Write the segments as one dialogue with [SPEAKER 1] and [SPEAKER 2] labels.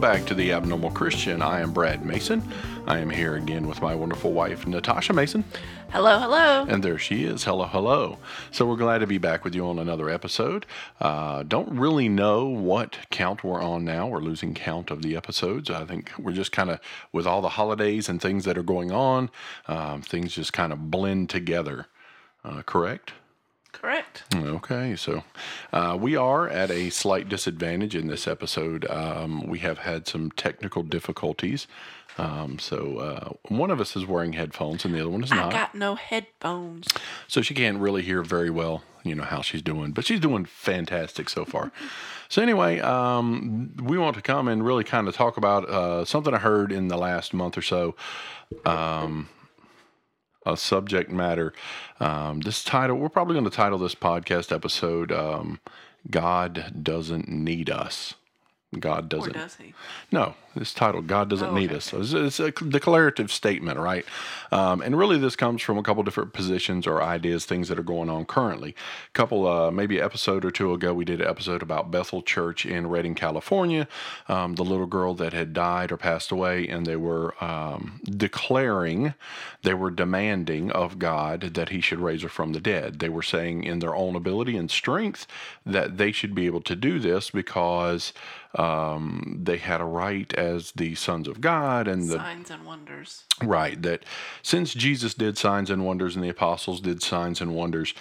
[SPEAKER 1] Welcome back to the Abnormal Christian. I am Brad Mason. I am here again with my wonderful wife, Natasha Mason.
[SPEAKER 2] Hello, hello.
[SPEAKER 1] And there she is. Hello, hello. So we're glad to be back with you on another episode. Uh, don't really know what count we're on now. We're losing count of the episodes. I think we're just kind of, with all the holidays and things that are going on, um, things just kind of blend together. Uh, correct?
[SPEAKER 2] Correct.
[SPEAKER 1] Okay, so uh, we are at a slight disadvantage in this episode. Um, we have had some technical difficulties. Um, so uh, one of us is wearing headphones and the other one is
[SPEAKER 2] I
[SPEAKER 1] not.
[SPEAKER 2] got no headphones.
[SPEAKER 1] So she can't really hear very well, you know, how she's doing, but she's doing fantastic so far. So anyway, um, we want to come and really kind of talk about uh, something I heard in the last month or so. Um, a subject matter. Um, this title, we're probably going to title this podcast episode, um, "God Doesn't Need Us." God doesn't.
[SPEAKER 2] does he?
[SPEAKER 1] No, it's titled "God Doesn't
[SPEAKER 2] Oh,
[SPEAKER 1] Need
[SPEAKER 2] okay.
[SPEAKER 1] Us." It's, it's a declarative statement, right? Um, and really, this comes from a couple different positions or ideas, things that are going on currently. A couple, uh, maybe an episode or two ago, we did an episode about Bethel Church in Redding, California. Um, the little girl that had died or passed away, and they were um, declaring, they were demanding of God that He should raise her from the dead. They were saying, in their own ability and strength, that they should be able to do this because um, they had a right as the sons of God and the
[SPEAKER 2] Signs and wonders.
[SPEAKER 1] right that since Jesus did signs and wonders and the apostles did signs and wonders,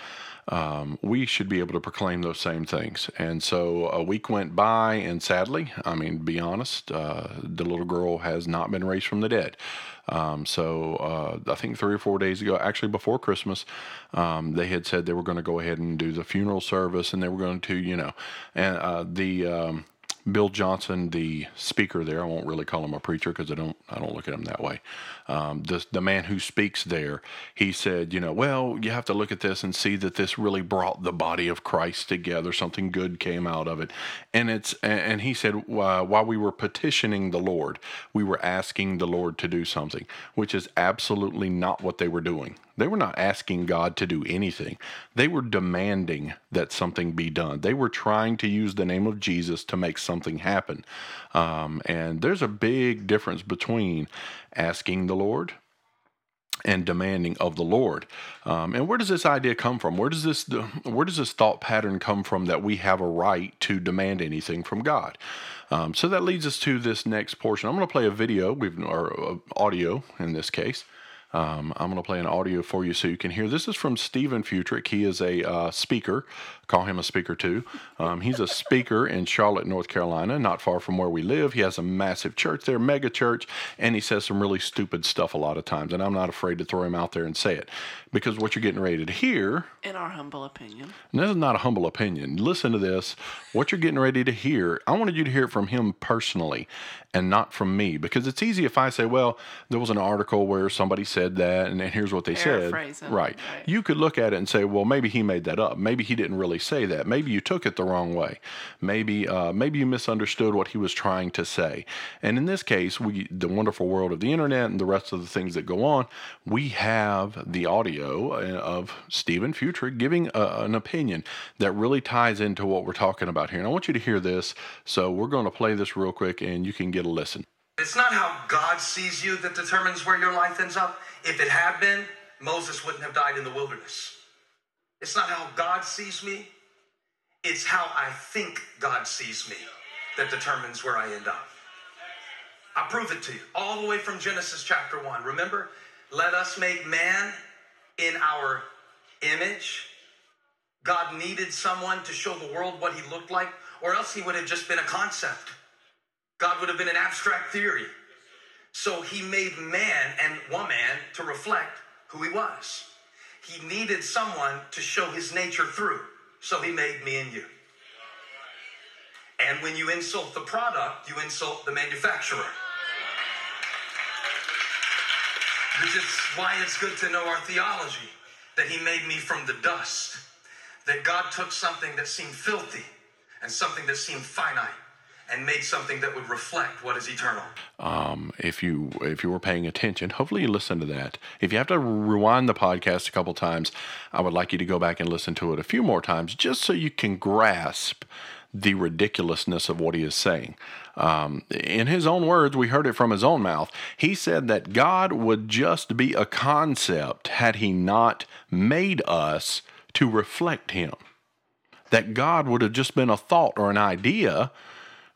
[SPEAKER 1] um, we should be able to proclaim those same things. And so a week went by, and sadly, I mean, to be honest, uh, the little girl has not been raised from the dead. Um, so uh, I think three or four days ago, actually before Christmas, um, they had said they were going to go ahead and do the funeral service, and they were going to, you know, and uh, the um, Bill Johnson, the speaker there, I won't really call him a preacher because I don't, I don't look at him that way. Um, the the man who speaks there, he said, you know, well, you have to look at this and see that this really brought the body of Christ together. Something good came out of it, and it's and he said uh, while we were petitioning the Lord, we were asking the Lord to do something, which is absolutely not what they were doing. They were not asking God to do anything. They were demanding that something be done. They were trying to use the name of Jesus to make something happen. Um, and there's a big difference between asking the Lord and demanding of the Lord. Um, and where does this idea come from? Where does this where does this thought pattern come from that we have a right to demand anything from God? Um, so that leads us to this next portion. I'm going to play a video, we've or uh, audio in this case. Um, I'm going to play an audio for you so you can hear. This is from Steven Futrick. He is a uh, speaker. Call him a speaker too. Um, he's a speaker in Charlotte, North Carolina, not far from where we live. He has a massive church there, mega church, and he says some really stupid stuff a lot of times. And I'm not afraid to throw him out there and say it because what you're getting ready to hear
[SPEAKER 2] In our humble opinion.
[SPEAKER 1] and this is not a humble opinion. Listen to this. What you're getting ready to hear, I wanted you to hear it from him personally and not from me because it's easy if I say, well, there was an article where somebody said that and then here's what they said. Right.
[SPEAKER 2] right.
[SPEAKER 1] You could look at it and say, well, maybe he made that up. Maybe he didn't really say that. Maybe you took it the wrong way. Maybe uh, maybe you misunderstood what he was trying to say. And in this case, we the wonderful world of the internet and the rest of the things that go on, we have the audio uh, of Steven Futrick giving a, an opinion that really ties into what we're talking about here. And I want you to hear this. So we're going to play this real quick, and you can get a listen.
[SPEAKER 3] It's not how God sees you that determines where your life ends up. If it had been, Moses wouldn't have died in the wilderness. It's not how God sees me, it's how I think God sees me that determines where I end up. I prove it to you all the way from Genesis chapter 1. Remember, let us make man in our image. God needed someone to show the world what he looked like, or else he would have just been a concept. God would have been an abstract theory. So he made man and woman to reflect who he was. He needed someone to show his nature through. So he made me and you. And when you insult the product, you insult the manufacturer. Which is why it's good to know our theology that he made me from the dust. That God took something that seemed filthy and something that seemed finite and made something that would reflect what is eternal.
[SPEAKER 1] Um, if you if you were paying attention, hopefully you listened to that. If you have to rewind the podcast a couple times, I would like you to go back and listen to it a few more times, just so you can grasp the ridiculousness of what he is saying. Um, in his own words, we heard it from his own mouth. He said that God would just be a concept had he not made us to reflect him. That God would have just been a thought or an idea,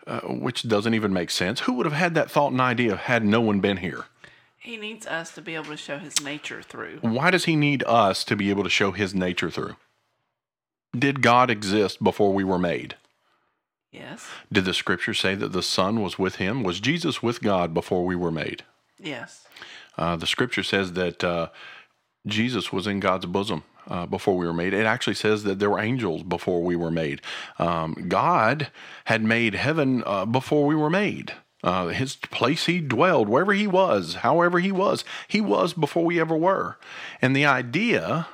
[SPEAKER 1] uh, which doesn't even make sense. Who would have had that thought and idea had no one been here?
[SPEAKER 2] He needs us to be able to show his nature through.
[SPEAKER 1] Why does he need us to be able to show his nature through? Did God exist before we were made?
[SPEAKER 2] Yes.
[SPEAKER 1] Did the scripture say that the Son was with him? Was Jesus with God before we were made?
[SPEAKER 2] Yes.
[SPEAKER 1] Uh, the scripture says that uh, Jesus was in God's bosom uh, before we were made. It actually says that there were angels before we were made. Um, God had made heaven uh, before we were made. Uh, his place he dwelled, wherever he was, however he was, he was before we ever were. And the idea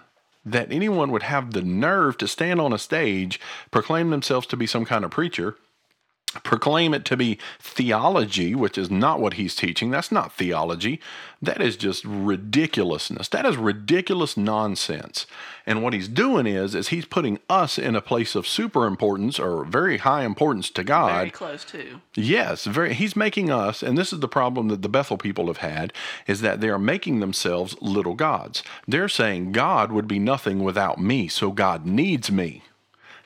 [SPEAKER 1] that anyone would have the nerve to stand on a stage, proclaim themselves to be some kind of preacher, proclaim it to be theology, which is not what he's teaching. That's not theology. That is just ridiculousness. That is ridiculous nonsense. And what he's doing is is he's putting us in a place of super importance or very high importance to God.
[SPEAKER 2] Very close too.
[SPEAKER 1] Yes, very. He's making us, and this is the problem that the Bethel people have had, is that they are making themselves little gods. They're saying God would be nothing without me, so God needs me.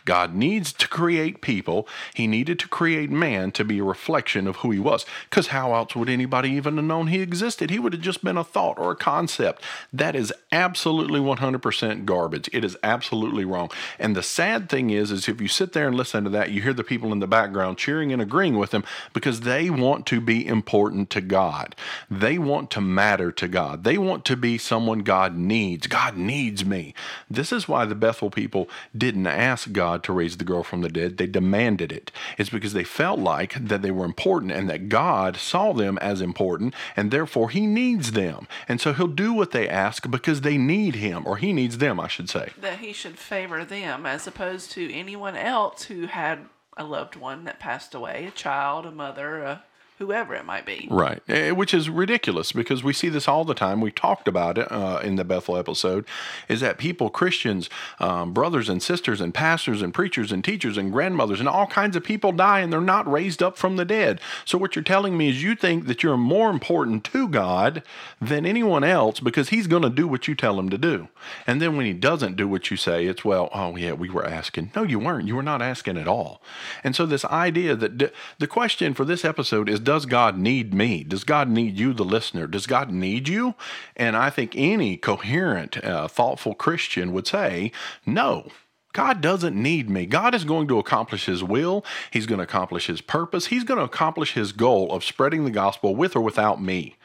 [SPEAKER 1] God needs to create people. He needed to create man to be a reflection of who he was. Because how else would anybody even have known he existed? He would have just been a thought or a concept. That is absolutely 100% garbage. It is absolutely wrong. And the sad thing is, is if you sit there and listen to that, you hear the people in the background cheering and agreeing with him because they want to be important to God. They want to matter to God. They want to be someone God needs. God needs me. This is why the Bethel people didn't ask God to raise the girl from the dead. They demanded it. It's because they felt like that they were important and that God saw them as important and therefore he needs them. And so he'll do what they ask because they need him or he needs them, I should say.
[SPEAKER 2] That he should favor them as opposed to anyone else who had a loved one that passed away, a child, a mother, a whoever it might be.
[SPEAKER 1] Right, Eh, which is ridiculous because we see this all the time. We talked about it uh, in the Bethel episode. Is that people, Christians, um, brothers and sisters, and pastors and preachers and teachers and grandmothers and all kinds of people die and they're not raised up from the dead. So what you're telling me is you think that you're more important to God than anyone else because He's going to do what you tell Him to do. And then when He doesn't do what you say, it's well, oh yeah, we were asking. No, you weren't. You were not asking at all. And so this idea that d- the question for this episode is does God need me? Does God need you, the listener? Does God need you? And I think any coherent, uh, thoughtful Christian would say, no. God doesn't need me. God is going to accomplish His will. He's going to accomplish His purpose. He's going to accomplish His goal of spreading the gospel with or without me.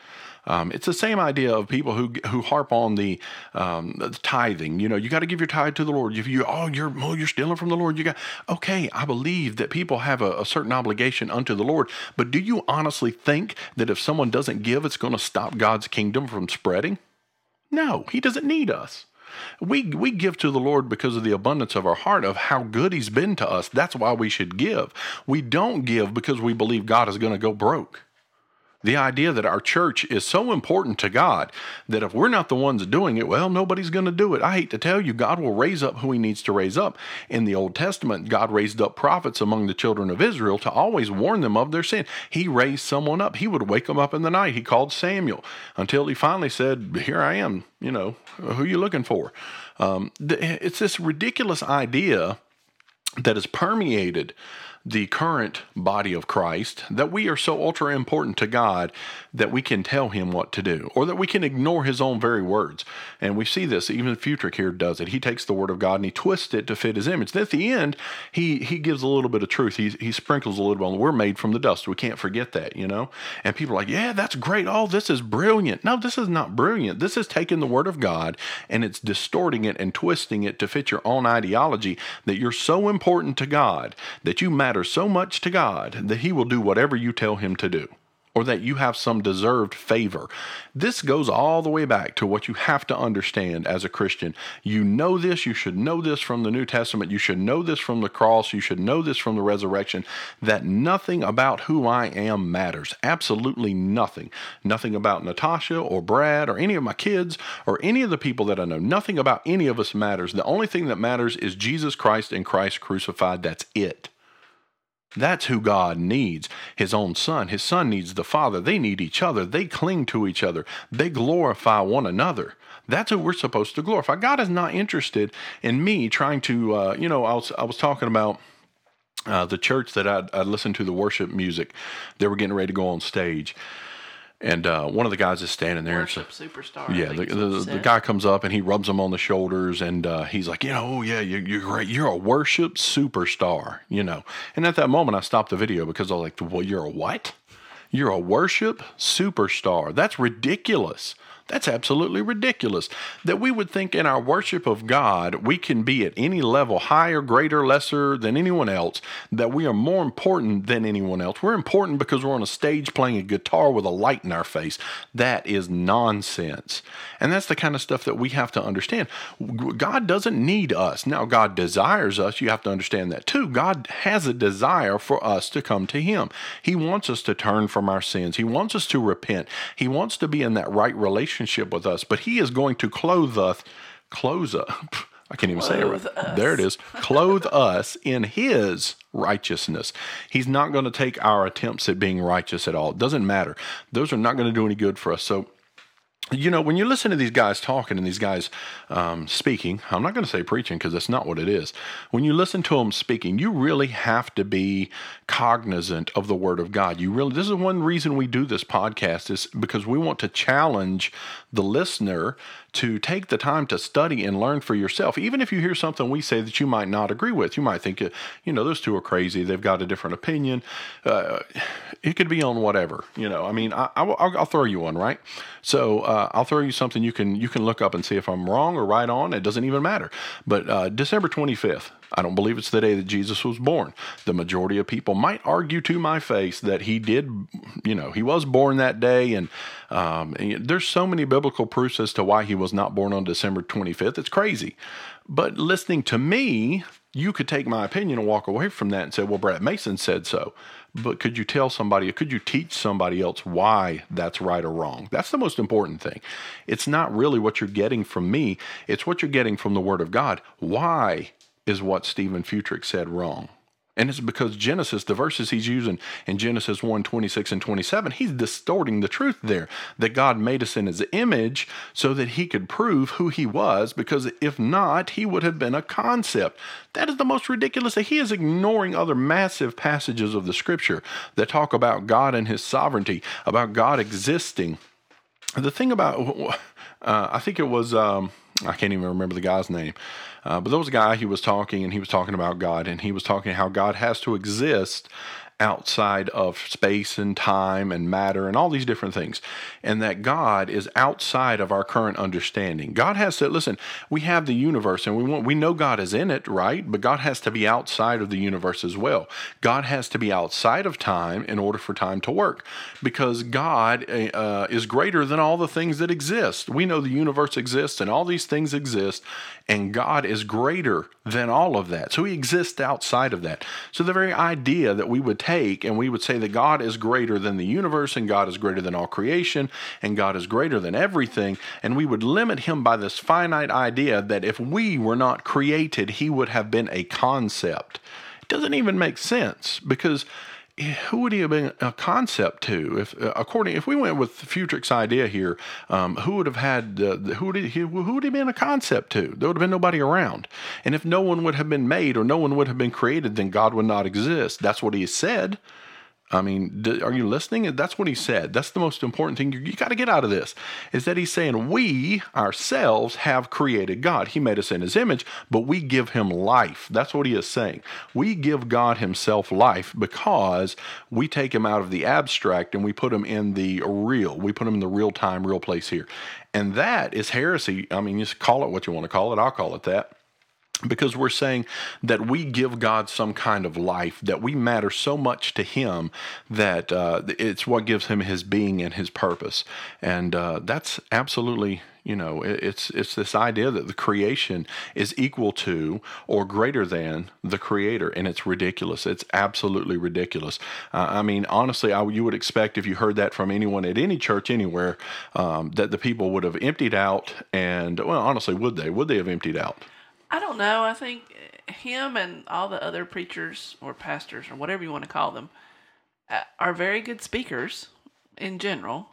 [SPEAKER 1] Um, it's the same idea of people who who harp on the, um, the tithing. You know, you got to give your tithe to the Lord. If you oh you're oh, you're stealing from the Lord, you got okay. I believe that people have a, a certain obligation unto the Lord, but do you honestly think that if someone doesn't give, it's going to stop God's kingdom from spreading? No, He doesn't need us. We we give to the Lord because of the abundance of our heart of how good He's been to us. That's why we should give. We don't give because we believe God is going to go broke. The idea that our church is so important to God that if we're not the ones doing it, well, nobody's going to do it. I hate to tell you, God will raise up who He needs to raise up. In the Old Testament, God raised up prophets among the children of Israel to always warn them of their sin. He raised someone up. He would wake them up in the night. He called Samuel until He finally said, Here I am. You know, who you looking for? Um, it's this ridiculous idea that is permeated the current body of Christ that we are so ultra important to God that we can tell him what to do or that we can ignore his own very words. And we see this, even Futrick here does it. He takes the word of God and he twists it to fit his image. Then at the end, he he gives a little bit of truth. He, he sprinkles a little bit on, we're made from the dust. We can't forget that, you know? And people are like, yeah, that's great. Oh, this is brilliant. No, this is not brilliant. This is taking the word of God and it's distorting it and twisting it to fit your own ideology that you're so important to God that you matter so much to God that He will do whatever you tell Him to do, or that you have some deserved favor. This goes all the way back to what you have to understand as a Christian. You know this, you should know this from the New Testament, you should know this from the cross, you should know this from the resurrection that nothing about who I am matters. Absolutely nothing. Nothing about Natasha or Brad or any of my kids or any of the people that I know. Nothing about any of us matters. The only thing that matters is Jesus Christ and Christ crucified. That's it. That's who God needs. His own son. His son needs the Father. They need each other. They cling to each other. They glorify one another. That's who we're supposed to glorify. God is not interested in me trying to, uh, you know, I was, I was talking about uh, the church that I, I listened to the worship music. They were getting ready to go on stage. And uh, one of the guys is standing there. and so-
[SPEAKER 2] Worship superstar.
[SPEAKER 1] Yeah, the, the, the guy comes up and he rubs him on the shoulders and uh, he's like, you know, oh yeah, you're, you're great. You're a worship superstar, you know. And at that moment, I stopped the video because I was like, well, you're a what? You're a worship superstar. That's ridiculous. That's absolutely ridiculous. That we would think in our worship of God, we can be at any level, higher, greater, lesser than anyone else, that we are more important than anyone else. We're important because we're on a stage playing a guitar with a light in our face. That is nonsense. And that's the kind of stuff that we have to understand. God doesn't need us. Now, God desires us. You have to understand that too. God has a desire for us to come to Him. He wants us to turn from our sins, He wants us to repent, He wants to be in that right relationship with us, but He is going to clothe us. Clothe us. I can't even say it right.
[SPEAKER 2] us.
[SPEAKER 1] There it is. Clothe us in His righteousness. He's not going to take our attempts at being righteous at all. It doesn't matter. Those are not going to do any good for us. So, you know, when you listen to these guys talking and these guys um, speaking, I'm not going to say preaching because that's not what it is. When you listen to them speaking, you really have to be cognizant of the Word of God. You really, this is one reason we do this podcast is because we want to challenge the listener to take the time to study and learn for yourself. Even if you hear something we say that you might not agree with, you might think, you know, those two are crazy. They've got a different opinion. Uh, it could be on whatever. You know, I mean, I, will I'll throw you one, right? So uh, I'll throw you something you can you can look up and see if I'm wrong or right on. It doesn't even matter. But uh, December 25th. I don't believe it's the day that Jesus was born. The majority of people might argue to my face that he did, you know, he was born that day. And, um, and there's so many biblical proofs as to why he was not born on December 25th. It's crazy. But listening to me, you could take my opinion and walk away from that and say, well, Brad Mason said so. But could you tell somebody, could you teach somebody else why that's right or wrong? That's the most important thing. It's not really what you're getting from me, it's what you're getting from the Word of God. Why is what Steven Futrick said wrong? And it's because Genesis, the verses he's using in Genesis 1 26 and 27, he's distorting the truth there. That God made us in his image so that he could prove who he was, because if not, he would have been a concept. That is the most ridiculous. Thing. He is ignoring other massive passages of the scripture that talk about God and his sovereignty, about God existing. The thing about, uh, I think it was, um, I can't even remember the guy's name. Uh, but there was a guy, he was talking and he was talking about God, and he was talking how God has to exist outside of space and time and matter and all these different things. And that God is outside of our current understanding. God has to listen, we have the universe and we want we know God is in it, right? But God has to be outside of the universe as well. God has to be outside of time in order for time to work. Because God uh, is greater than all the things that exist. We know the universe exists and all these things exist, and God is greater than all of that. So he exists outside of that. So the very idea that we would take and we would say that God is greater than the universe and God is greater than all creation and God is greater than everything, and we would limit him by this finite idea that if we were not created, he would have been a concept. It doesn't even make sense because who would he have been a concept to? If uh, according, if we went with Futrick's idea here, um, who would have had uh, who would he, who would he been a concept to? There would have been nobody around, and if no one would have been made or no one would have been created, then God would not exist. That's what he said. I mean, d- are you listening? That's what he said. That's the most important thing you, you got to get out of this is that he's saying we ourselves have created God. He made us in his image, but we give him life. That's what he is saying. We give God himself life because we take him out of the abstract and we put him in the real. We put him in the real time, real place here. And that is heresy. I mean, just call it what you want to call it. I'll call it that because we're saying that we give God some kind of life, that we matter so much to Him that uh, it's what gives Him His being and His purpose, and uh, that's absolutely. You know, it- it's it's this idea that the creation is equal to or greater than the Creator, and it's ridiculous. It's absolutely ridiculous. Uh, I mean, honestly, I, you would expect if you heard that from anyone at any church anywhere, um, that the people would have emptied out. And well, honestly, would they? Would they have emptied out?
[SPEAKER 2] I don't know. I think him and all the other preachers or pastors or whatever you want to call them uh, are very good speakers in general,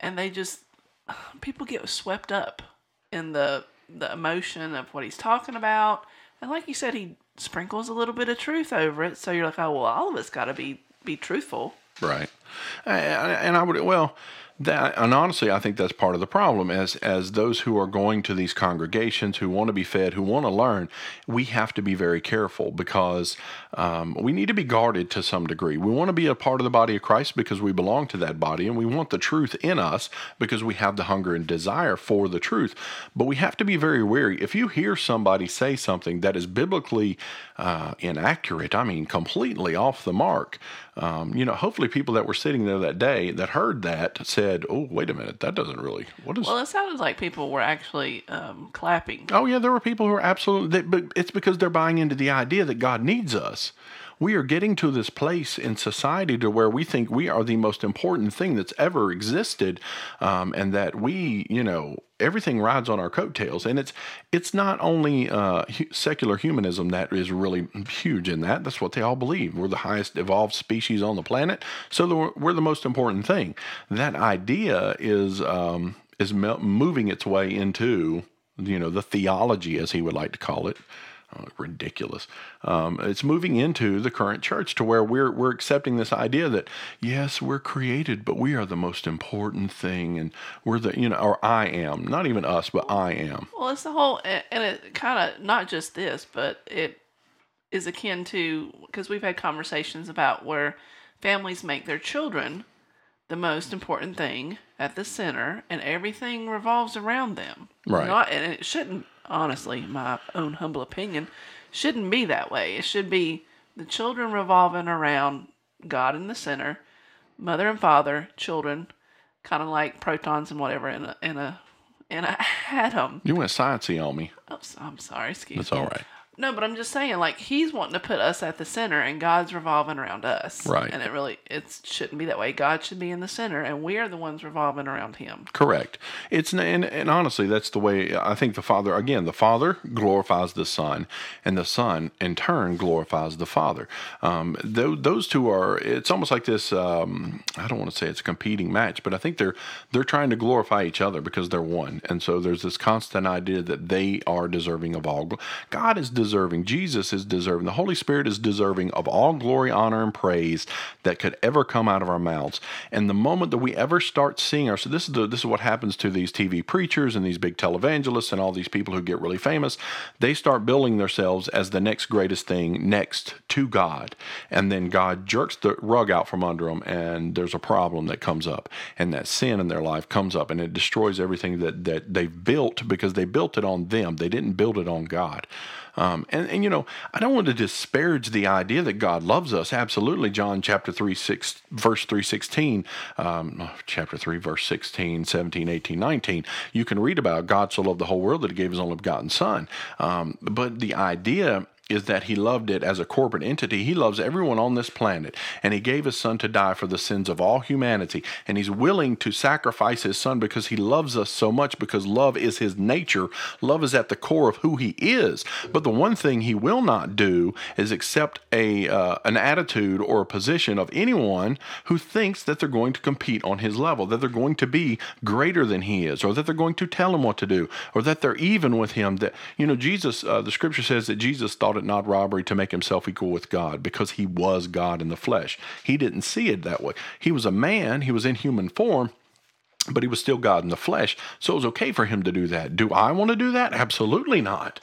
[SPEAKER 2] and they just people get swept up in the the emotion of what he's talking about, and like you said, he sprinkles a little bit of truth over it. So you're like, oh well, all of it's got to be be truthful.
[SPEAKER 1] Right. And I would, well, that, and honestly, I think that's part of the problem. As as those who are going to these congregations, who want to be fed, who want to learn, we have to be very careful because um, we need to be guarded to some degree. We want to be a part of the body of Christ because we belong to that body, and we want the truth in us because we have the hunger and desire for the truth. But we have to be very wary. If you hear somebody say something that is biblically uh, inaccurate, I mean, completely off the mark, um, you know, hopefully people that were sitting there that day that heard that said, "Oh, wait a minute, that doesn't really what is."
[SPEAKER 2] Well, it sounded like people were actually um, clapping.
[SPEAKER 1] Oh yeah, there were people who are absolutely, but it's because they're buying into the idea that God needs us we are getting to this place in society to where we think we are the most important thing that's ever existed, um, and that we, you know, everything rides on our coattails. And it's it's not only uh, secular humanism that is really huge in that. That's what they all believe. We're the highest evolved species on the planet, so we're the most important thing. That idea is um, is moving its way into you know the theology, as he would like to call it. Oh, ridiculous. Um, it's moving into the current church to where we're we're accepting this idea that yes, we're created, but we are the most important thing, and we're the you know, or I am, not even us, but I am.
[SPEAKER 2] Well, it's the whole, and it kind of not just this, but it is akin to because we've had conversations about where families make their children the most important thing at the center, and everything revolves around them.
[SPEAKER 1] Right.
[SPEAKER 2] Not, and it shouldn't honestly, my own humble opinion, shouldn't be that way. It should be the children revolving around God in the center, mother and father, children, kind of like protons and whatever in a in a in a atom.
[SPEAKER 1] You went sciencey on me.
[SPEAKER 2] Oh, I'm sorry. Excuse
[SPEAKER 1] That's
[SPEAKER 2] me.
[SPEAKER 1] all right.
[SPEAKER 2] No, but I'm just saying, like he's wanting to put us at the center, and God's revolving around us.
[SPEAKER 1] Right.
[SPEAKER 2] And it really, it shouldn't be that way. God should be in the center, and we are the ones revolving around Him.
[SPEAKER 1] Correct. It's and, and honestly, that's the way I think the Father. Again, the Father glorifies the Son, and the Son in turn glorifies the Father. Um, those, those two are. It's almost like this. Um, I don't want to say it's a competing match, but I think they're they're trying to glorify each other because they're one, and so there's this constant idea that they are deserving of all. God is deserving. Jesus is deserving. The Holy Spirit is deserving of all glory, honor, and praise that could ever come out of our mouths. And the moment that we ever start seeing our, so this is the, this is what happens to these TV preachers and these big televangelists and all these people who get really famous. They start building themselves as the next greatest thing next to God, and then God jerks the rug out from under them, and there's a problem that comes up, and that sin in their life comes up, and it destroys everything that that they've built because they built it on them. They didn't build it on God. Um, and, and, you know, I don't want to disparage the idea that God loves us. Absolutely. John chapter 3, 6, verse 3, 16, um, oh, chapter 3, verse 16, 17, 18, 19. You can read about God so loved the whole world that he gave his only begotten son. Um, but the idea is that he loved it as a corporate entity. He loves everyone on this planet, and he gave his son to die for the sins of all humanity. And he's willing to sacrifice his son because he loves us so much, because love is his nature. Love is at the core of who he is. But the one thing he will not do is accept a uh, an attitude or a position of anyone who thinks that they're going to compete on his level, that they're going to be greater than he is, or that they're going to tell him what to do, or that they're even with him. That you know, Jesus. Uh, the scripture says that Jesus thought it not robbery to make himself equal with God because he was God in the flesh. He didn't see it that way. He was a man, he was in human form, but he was still God in the flesh. So it was okay for him to do that. Do I want to do that? Absolutely not.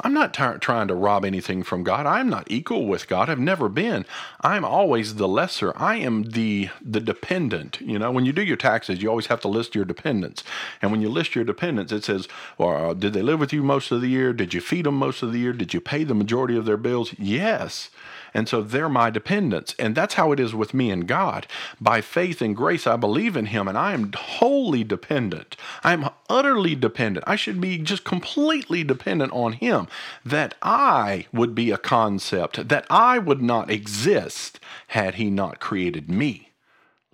[SPEAKER 1] I'm not trying to rob anything from God. I'm not equal with God. I've never been. I'm always the lesser. I am the the dependent. You know, when you do your taxes, you always have to list your dependents. And when you list your dependents, it says, well, uh, did they live with you most of the year? Did you feed them most of the year? Did you pay the majority of their bills? Yes. And so they're my dependents. And that's how it is with me and God. By faith and grace, I believe in Him and I am wholly dependent. I am utterly dependent. I should be just completely dependent on Him. That I would be a concept, that I would not exist had He not created me.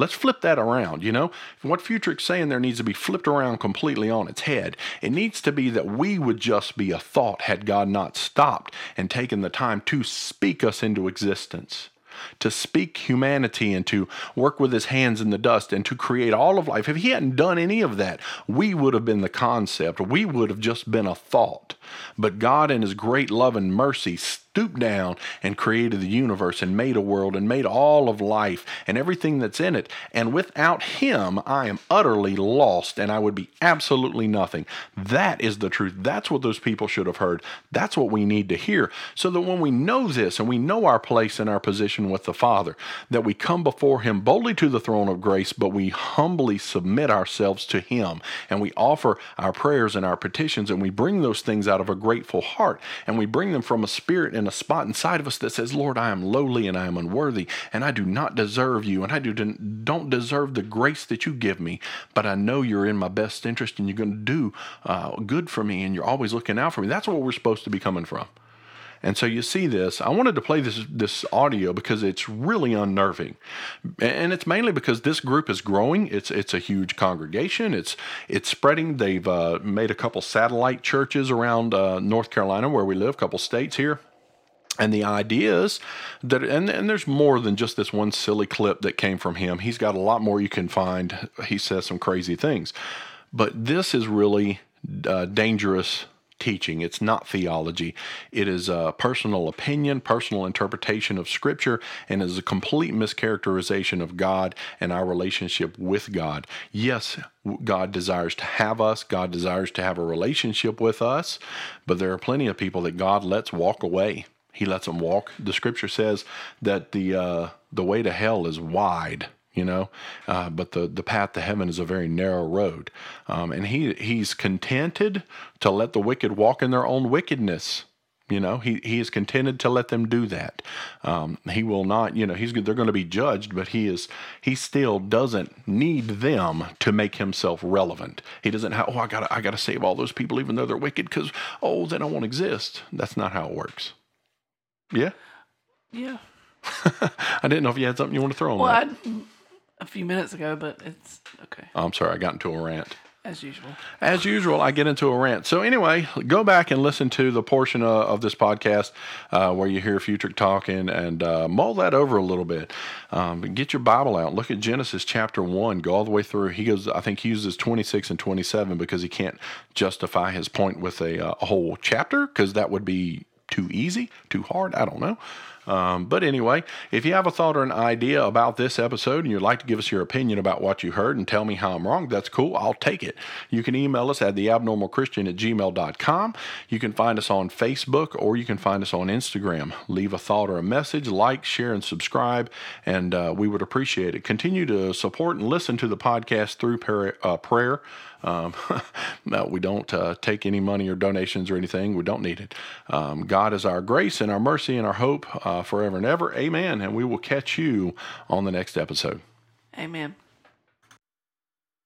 [SPEAKER 1] Let's flip that around, you know? What Futrick's saying there needs to be flipped around completely on its head. It needs to be that we would just be a thought had God not stopped and taken the time to speak us into existence to speak humanity and to work with his hands in the dust and to create all of life. If he hadn't done any of that, we would have been the concept. We would have just been a thought. But God, in his great love and mercy, stooped down and created the universe and made a world and made all of life and everything that's in it. And without Him, I am utterly lost and I would be absolutely nothing. That is the truth. That's what those people should have heard. That's what we need to hear. So that when we know this and we know our place and our position with the Father, that we come before Him boldly to the throne of grace, but we humbly submit ourselves to Him and we offer our prayers and our petitions and we bring those things out of a grateful heart and we bring them from a spirit in a spot inside of us that says, Lord, I am lowly and I am unworthy, and I do not deserve you, and I do don't deserve the grace that you give me, but I know you're in my best interest and you're going to do uh, good for me, and you're always looking out for me. That's what we're supposed to be coming from. And so you see this. I wanted to play this this audio because it's really unnerving, and it's mainly because this group is growing. It's it's a huge congregation. It's it's spreading. They've uh, made a couple satellite churches around uh, North Carolina where we live, a couple states here. And the idea is that, and, and there's more than just this one silly clip that came from him. He's got a lot more you can find. He says some crazy things. But this is really uh, dangerous teaching. It's not theology. It is a personal opinion, personal interpretation of Scripture, and is a complete mischaracterization of God and our relationship with God. Yes, God desires to have us, God desires to have a relationship with us, but there are plenty of people that God lets walk away he lets them walk. The scripture says that the uh, the way to hell is wide, you know, uh, but the the path to heaven is a very narrow road. Um, and he he's contented to let the wicked walk in their own wickedness. You know, he, he is contented to let them do that. Um, he will not, you know, he's they're going to be judged, but he is he still doesn't need them to make himself relevant. He doesn't have, oh, I got I got to save all those people even though they're wicked because oh, then I won't exist. That's not how it works. Yeah.
[SPEAKER 2] Yeah.
[SPEAKER 1] I didn't know if you had something you want to throw on
[SPEAKER 2] well,
[SPEAKER 1] that.
[SPEAKER 2] I, a few minutes ago, but it's okay.
[SPEAKER 1] Oh, I'm sorry, I got into a rant.
[SPEAKER 2] As usual.
[SPEAKER 1] As usual, I get into a rant. So anyway, go back and listen to the portion of, of this podcast uh, where you hear Futrick talking and uh, mull that over a little bit. Um, get your Bible out. Look at Genesis chapter one. Go all the way through. He goes. I think he uses 26 and 27 because he can't justify his point with a, uh, a whole chapter because that would be too easy, too hard. I don't know. Um, but anyway, if you have a thought or an idea about this episode and you'd like to give us your opinion about what you heard and tell me how I'm wrong, that's cool. I'll take it. You can email us at theabnormalchristian at gmail.com. You can find us on Facebook or you can find us on Instagram. Leave a thought or a message, like, share, and subscribe, and uh, we would appreciate it. Continue to support and listen to the podcast through. Uh, prayer. Um, no, we don't uh, take any money or donations or anything. We don't need it. Um, God is our grace and our mercy and our hope uh, forever and ever. Amen. And we will catch you on the next episode.
[SPEAKER 2] Amen.